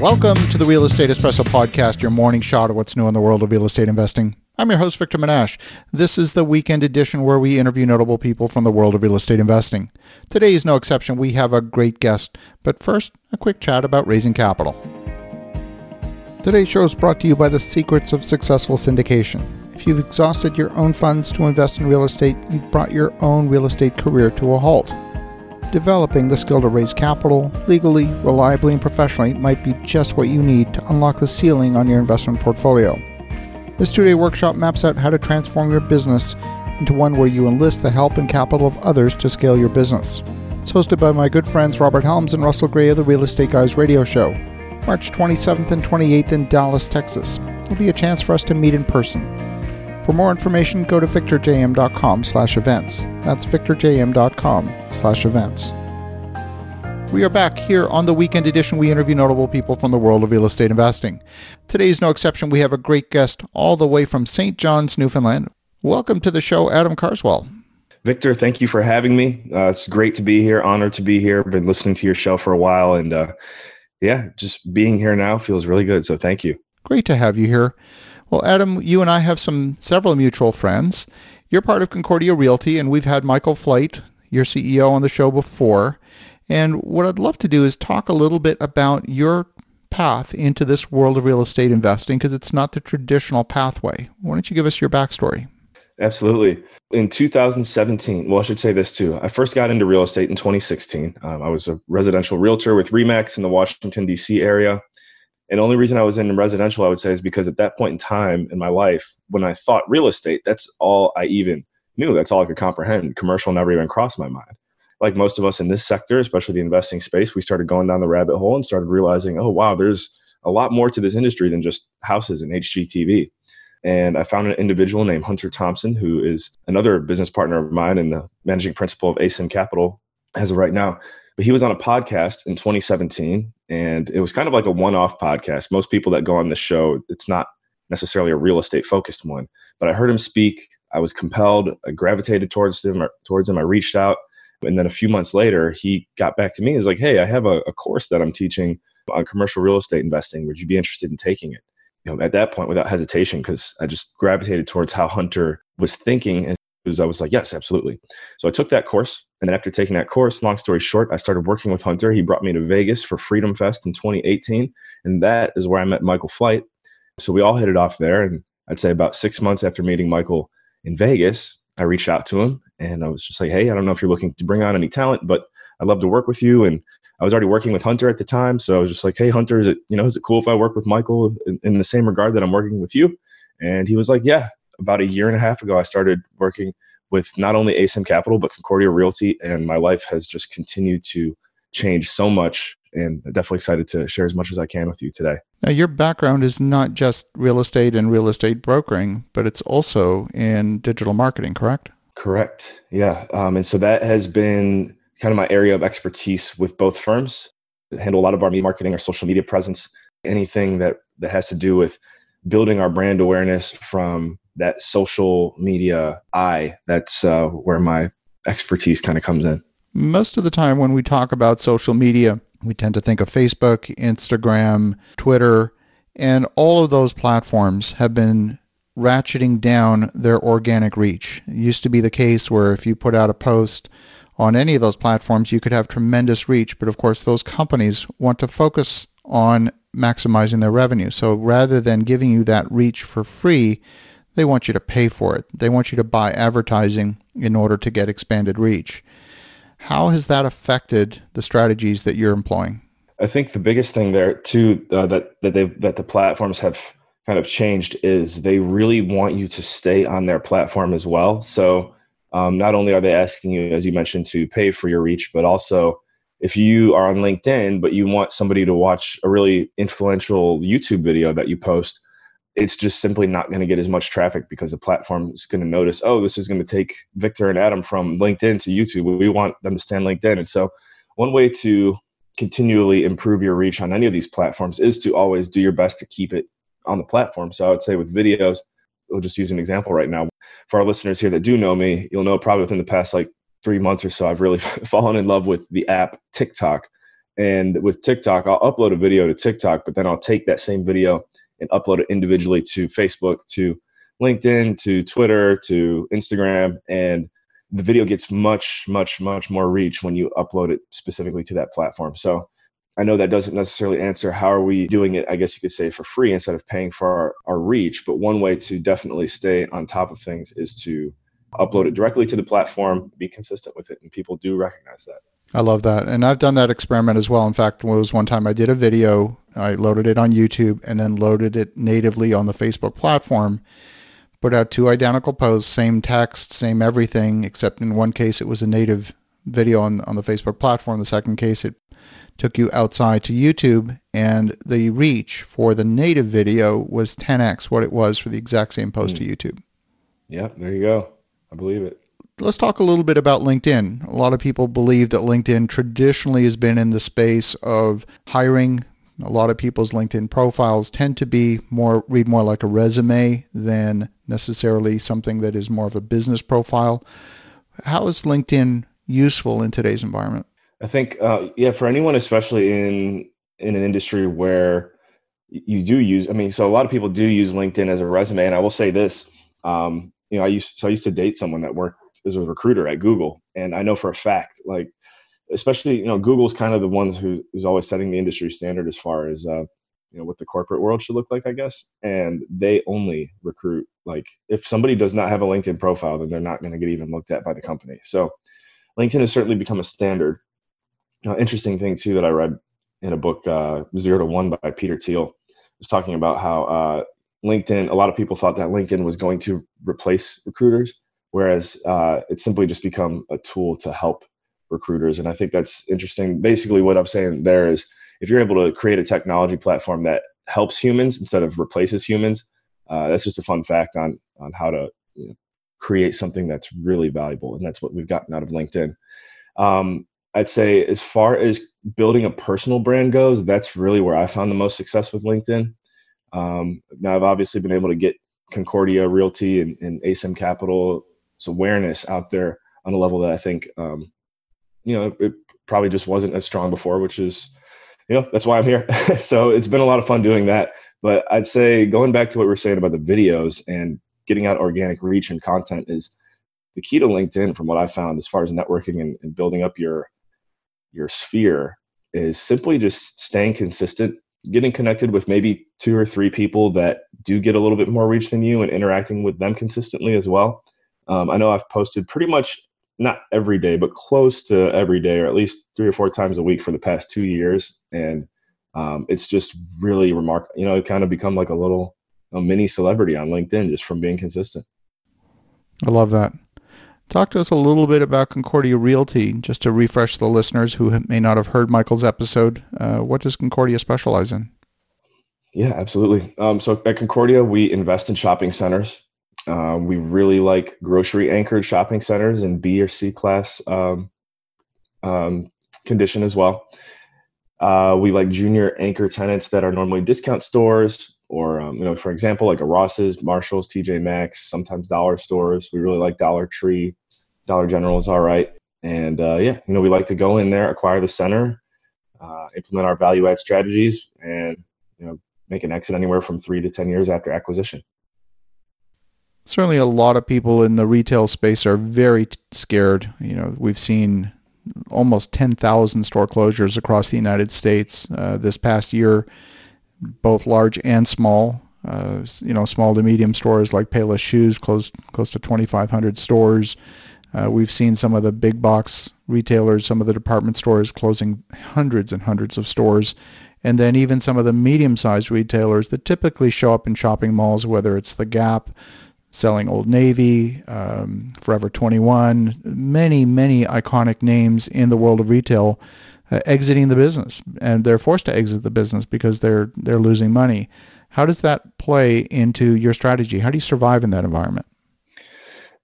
Welcome to the Real Estate Espresso Podcast, your morning shot of what's new in the world of real estate investing. I'm your host, Victor Menasce. This is the weekend edition where we interview notable people from the world of real estate investing. Today is no exception. We have a great guest. But first, a quick chat about raising capital. Today's show is brought to you by the secrets of successful syndication. If you've exhausted your own funds to invest in real estate, you've brought your own real estate career to a halt. Developing the skill to raise capital legally, reliably, and professionally might be just what you need to unlock the ceiling on your investment portfolio. This two day workshop maps out how to transform your business into one where you enlist the help and capital of others to scale your business. It's hosted by my good friends Robert Helms and Russell Gray of the Real Estate Guys radio show. March 27th and 28th in Dallas, Texas. It'll be a chance for us to meet in person. For more information, go to victorjm.com slash events. That's victorjm.com slash events. We are back here on the weekend edition. We interview notable people from the world of real estate investing. Today is no exception. We have a great guest all the way from St. John's, Newfoundland. Welcome to the show, Adam Carswell. Victor, thank you for having me. Uh, it's great to be here. Honored to be here. Been listening to your show for a while, and uh, yeah, just being here now feels really good. So thank you. Great to have you here. Well, Adam, you and I have some several mutual friends. You're part of Concordia Realty, and we've had Michael Flight, your CEO, on the show before. And what I'd love to do is talk a little bit about your path into this world of real estate investing because it's not the traditional pathway. Why don't you give us your backstory? Absolutely. In 2017, well, I should say this too. I first got into real estate in 2016. Um, I was a residential realtor with Remax in the Washington, D.C. area. And the only reason I was in residential, I would say, is because at that point in time in my life, when I thought real estate, that's all I even knew. That's all I could comprehend. Commercial never even crossed my mind. Like most of us in this sector, especially the investing space, we started going down the rabbit hole and started realizing, oh, wow, there's a lot more to this industry than just houses and HGTV. And I found an individual named Hunter Thompson, who is another business partner of mine and the managing principal of Asym Capital as of right now. But he was on a podcast in 2017, and it was kind of like a one off podcast. Most people that go on the show, it's not necessarily a real estate focused one. But I heard him speak. I was compelled. I gravitated towards him. Towards him, I reached out, and then a few months later, he got back to me. He's like, "Hey, I have a, a course that I'm teaching on commercial real estate investing. Would you be interested in taking it?" You know, at that point, without hesitation, because I just gravitated towards how Hunter was thinking, I was like, "Yes, absolutely." So I took that course. And then after taking that course, long story short, I started working with Hunter. He brought me to Vegas for Freedom Fest in 2018. And that is where I met Michael Flight. So we all hit it off there. And I'd say about six months after meeting Michael in Vegas, I reached out to him and I was just like, hey, I don't know if you're looking to bring on any talent, but I'd love to work with you. And I was already working with Hunter at the time. So I was just like, hey, Hunter, is it, you know, is it cool if I work with Michael in, in the same regard that I'm working with you? And he was like, yeah. About a year and a half ago, I started working with not only Asym Capital, but Concordia Realty. And my life has just continued to change so much. And I'm definitely excited to share as much as I can with you today. Now, your background is not just real estate and real estate brokering, but it's also in digital marketing, correct? Correct. Yeah. Um, and so that has been kind of my area of expertise with both firms. I handle a lot of our media marketing, our social media presence, anything that, that has to do with building our brand awareness from that social media eye. That's uh, where my expertise kind of comes in. Most of the time, when we talk about social media, we tend to think of Facebook, Instagram, Twitter, and all of those platforms have been ratcheting down their organic reach. It used to be the case where if you put out a post on any of those platforms, you could have tremendous reach. But of course, those companies want to focus on maximizing their revenue. So rather than giving you that reach for free, they want you to pay for it. They want you to buy advertising in order to get expanded reach. How has that affected the strategies that you're employing? I think the biggest thing there too uh, that that they that the platforms have kind of changed is they really want you to stay on their platform as well. So um, not only are they asking you, as you mentioned, to pay for your reach, but also if you are on LinkedIn, but you want somebody to watch a really influential YouTube video that you post, it's just simply not going to get as much traffic because the platform is going to notice, oh, this is going to take Victor and Adam from LinkedIn to YouTube. We want them to stay LinkedIn. And so, one way to continually improve your reach on any of these platforms is to always do your best to keep it on the platform. So, I would say with videos, we'll just use an example right now. For our listeners here that do know me, you'll know probably within the past like three months or so, I've really fallen in love with the app TikTok. And with TikTok, I'll upload a video to TikTok, but then I'll take that same video and upload it individually to Facebook, to LinkedIn, to Twitter, to Instagram. And the video gets much, much, much more reach when you upload it specifically to that platform. So I know that doesn't necessarily answer how are we doing it, I guess you could say for free instead of paying for our, our reach. But one way to definitely stay on top of things is to upload it directly to the platform, be consistent with it, and people do recognize that. I love that. And I've done that experiment as well. In fact, it was one time I did a video, I loaded it on YouTube and then loaded it natively on the Facebook platform, put out two identical posts, same text, same everything, except in one case it was a native video on, on the Facebook platform. The second case it took you outside to YouTube and the reach for the native video was 10x what it was for the exact same post mm. to YouTube. Yeah, there you go. I believe it. Let's talk a little bit about LinkedIn. A lot of people believe that LinkedIn traditionally has been in the space of hiring. A lot of people's LinkedIn profiles tend to be more read more like a resume than necessarily something that is more of a business profile. How is LinkedIn useful in today's environment? I think, uh, yeah, for anyone, especially in in an industry where you do use, I mean, so a lot of people do use LinkedIn as a resume, and I will say this, um, you know, I used so I used to date someone that worked as a recruiter at Google, and I know for a fact, like, especially you know, Google's kind of the ones who is always setting the industry standard as far as uh, you know what the corporate world should look like, I guess, and they only recruit like if somebody does not have a LinkedIn profile, then they're not going to get even looked at by the company. So, LinkedIn has certainly become a standard. Uh, interesting thing too that I read in a book, uh, Zero to One by Peter Thiel, was talking about how uh, LinkedIn, a lot of people thought that LinkedIn was going to replace recruiters, whereas uh, it's simply just become a tool to help recruiters. And I think that's interesting. Basically, what I'm saying there is if you're able to create a technology platform that helps humans instead of replaces humans, uh, that's just a fun fact on on how to you know, create something that's really valuable. And that's what we've gotten out of LinkedIn. Um, I'd say as far as building a personal brand goes, that's really where I found the most success with LinkedIn. Um, now I've obviously been able to get Concordia Realty and, and Asym Capital's awareness out there on a level that I think, um, you know, it probably just wasn't as strong before, which is, you know, that's why I'm here. so it's been a lot of fun doing that. But I'd say going back to what we are saying about the videos and getting out organic reach and content is the key to LinkedIn, from what I found as far as networking and, and building up your your sphere, is simply just staying consistent getting connected with maybe two or three people that do get a little bit more reach than you and interacting with them consistently as well. Um, I know I've posted pretty much not every day, but close to every day, or at least three or four times a week for the past two years. And um, it's just really remarkable. You know, it kind of become like a little a mini celebrity on LinkedIn just from being consistent. I love that. Talk to us a little bit about Concordia Realty, just to refresh the listeners who may not have heard Michael's episode. Uh, what does Concordia specialize in? Yeah, absolutely. Um, so at Concordia, we invest in shopping centers. Uh, we really like grocery anchored shopping centers in B or C class um, um, condition as well. Uh, we like junior anchor tenants that are normally discount stores, or um, you know, for example, like a Ross's, Marshalls, TJ Maxx, sometimes dollar stores. We really like Dollar Tree, Dollar General is all right. And uh, yeah, you know, we like to go in there, acquire the center, uh, implement our value add strategies, and you know, make an exit anywhere from three to ten years after acquisition. Certainly, a lot of people in the retail space are very scared. You know, we've seen almost 10,000 store closures across the United States uh, this past year, both large and small. Uh, you know, small to medium stores like Payless Shoes closed close to 2,500 stores. Uh, we've seen some of the big box retailers, some of the department stores closing hundreds and hundreds of stores. And then even some of the medium sized retailers that typically show up in shopping malls, whether it's the Gap, selling Old Navy, um, Forever 21, many, many iconic names in the world of retail uh, exiting the business. And they're forced to exit the business because they're, they're losing money. How does that play into your strategy? How do you survive in that environment?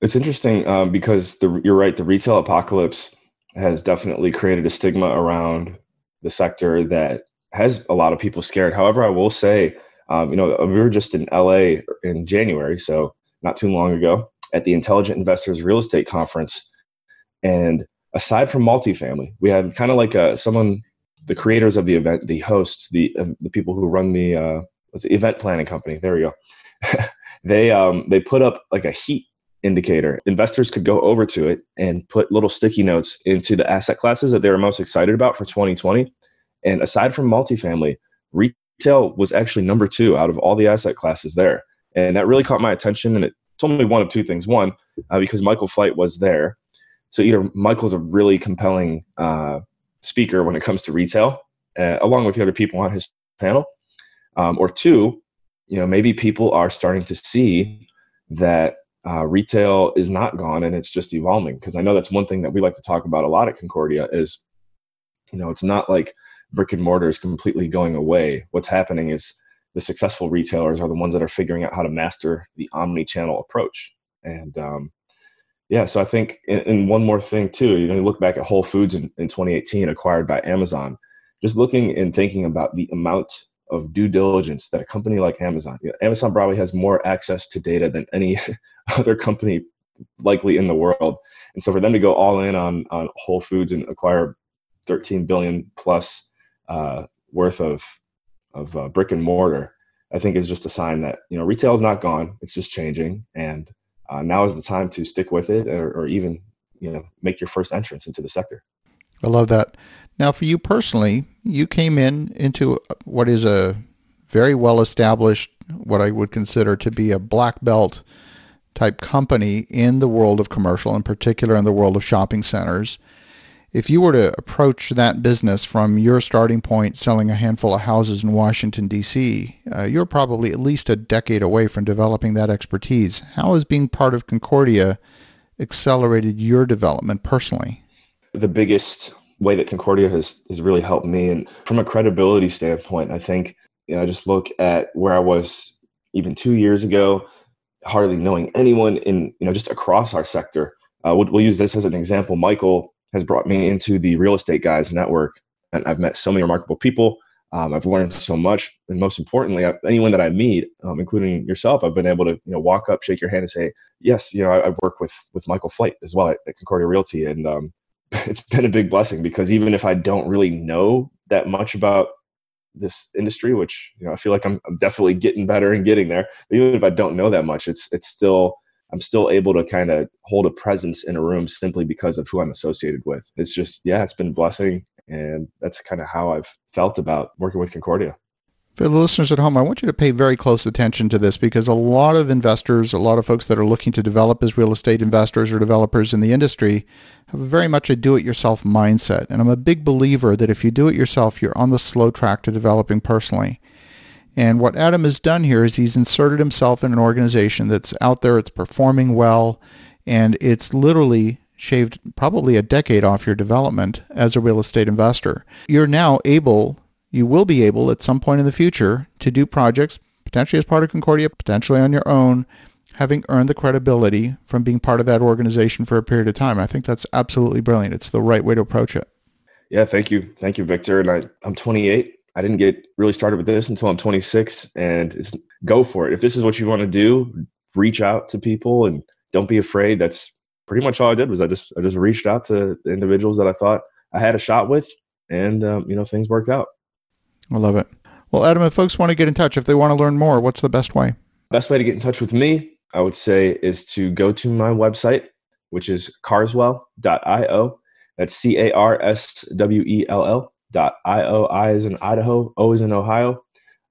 It's interesting um, because the, you're right. The retail apocalypse has definitely created a stigma around the sector that has a lot of people scared. However, I will say, um, you know, we were just in LA in January, so not too long ago at the Intelligent Investors Real Estate Conference, and aside from multifamily, we had kind of like a someone the creators of the event, the hosts, the uh, the people who run the uh, what's the event planning company. There we go. they um, they put up like a heat indicator. Investors could go over to it and put little sticky notes into the asset classes that they were most excited about for 2020. And aside from multifamily, retail was actually number two out of all the asset classes there. And that really caught my attention. And it told me one of two things. One, uh, because Michael Flight was there. So either Michael's a really compelling uh, speaker when it comes to retail, uh, along with the other people on his panel. Um, or two, you know, maybe people are starting to see that uh, retail is not gone and it's just evolving. Because I know that's one thing that we like to talk about a lot at Concordia is, you know, it's not like brick and mortar is completely going away. What's happening is the successful retailers are the ones that are figuring out how to master the omni-channel approach. And um, yeah, so I think, and, one more thing too, you know, you look back at Whole Foods in, in 2018, acquired by Amazon, just looking and thinking about the amount of due diligence that a company like Amazon, you know, Amazon probably has more access to data than any other company likely in the world. And so for them to go all in on, on Whole Foods and acquire 13 billion plus uh, worth of, of uh, brick and mortar, I think is just a sign that, you know, retail is not gone. It's just changing. And uh, now is the time to stick with it or, or even you know make your first entrance into the sector i love that now for you personally you came in into what is a very well established what i would consider to be a black belt type company in the world of commercial in particular in the world of shopping centers if you were to approach that business from your starting point selling a handful of houses in Washington, D.C., uh, you're probably at least a decade away from developing that expertise. How has being part of Concordia accelerated your development personally? The biggest way that Concordia has, has really helped me, and from a credibility standpoint, I think you know, I just look at where I was even two years ago, hardly knowing anyone in, you know, just across our sector. Uh, we'll, we'll use this as an example. Michael has brought me into the real estate guys network and i've met so many remarkable people. Um, i've learned so much and most importantly anyone that i meet um, including yourself i've been able to you know walk up shake your hand and say yes you know i, I work with with michael flight as well at, at concordia realty. And um, it's been a big blessing because even if i don't really know that much about this industry which you know i feel like i'm, I'm definitely getting better and getting there even if i don't know that much it's it's still I'm still able to kind of hold a presence in a room simply because of who I'm associated with. It's just, yeah, it's been a blessing. And that's kind of how I've felt about working with Concordia. For the listeners at home, I want you to pay very close attention to this because a lot of investors, a lot of folks that are looking to develop as real estate investors or developers in the industry have very much a do it yourself mindset. And I'm a big believer that if you do it yourself, you're on the slow track to developing personally. And what Adam has done here is he's inserted himself in an organization that's out there, it's performing well, and it's literally shaved probably a decade off your development as a real estate investor. You're now able, you will be able at some point in the future to do projects potentially as part of Concordia, potentially on your own, having earned the credibility from being part of that organization for a period of time. I think that's absolutely brilliant. It's the right way to approach it. Yeah, thank you. Thank you, Victor. And I, I'm 28 I didn't get really started with this until I'm 26 and it's go for it. If this is what you want to do, reach out to people and don't be afraid. That's pretty much all I did was I just, I just reached out to the individuals that I thought I had a shot with and, um, you know, things worked out. I love it. Well, Adam, if folks want to get in touch, if they want to learn more, what's the best way? Best way to get in touch with me, I would say, is to go to my website, which is carswell.io. That's C A R S W E L L io. I is in Idaho, O is in Ohio.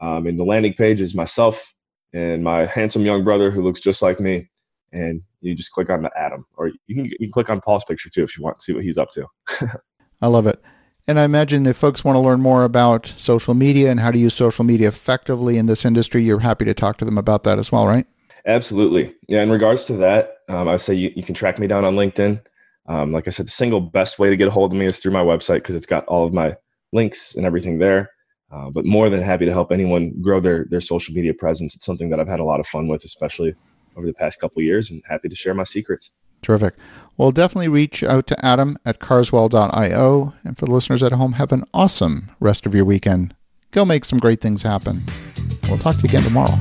Um, and the landing page is myself and my handsome young brother who looks just like me. And you just click on the Adam, or you can you can click on Paul's picture too if you want to see what he's up to. I love it. And I imagine if folks want to learn more about social media and how to use social media effectively in this industry, you're happy to talk to them about that as well, right? Absolutely. Yeah. In regards to that, um, I say you, you can track me down on LinkedIn. Um, like I said, the single best way to get a hold of me is through my website because it's got all of my links and everything there. Uh, but more than happy to help anyone grow their their social media presence. It's something that I've had a lot of fun with, especially over the past couple years, and happy to share my secrets. Terrific. Well, definitely reach out to Adam at carswell.io. And for the listeners at home, have an awesome rest of your weekend. Go make some great things happen. We'll talk to you again tomorrow.